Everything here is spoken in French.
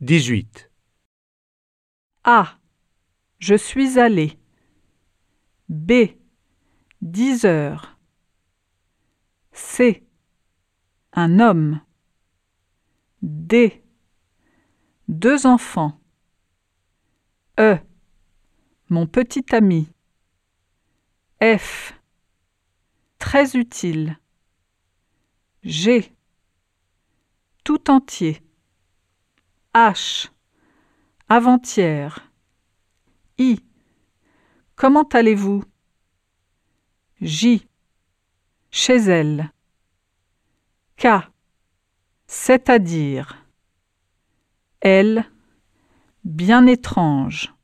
18. A. Je suis allé. B. Dix heures. C. Un homme. D. Deux enfants. E. Mon petit ami. F. Très utile. G. Tout entier. H. Avant-hier. I. Comment allez-vous? J. Chez elle. K. C'est-à-dire. L. Bien étrange.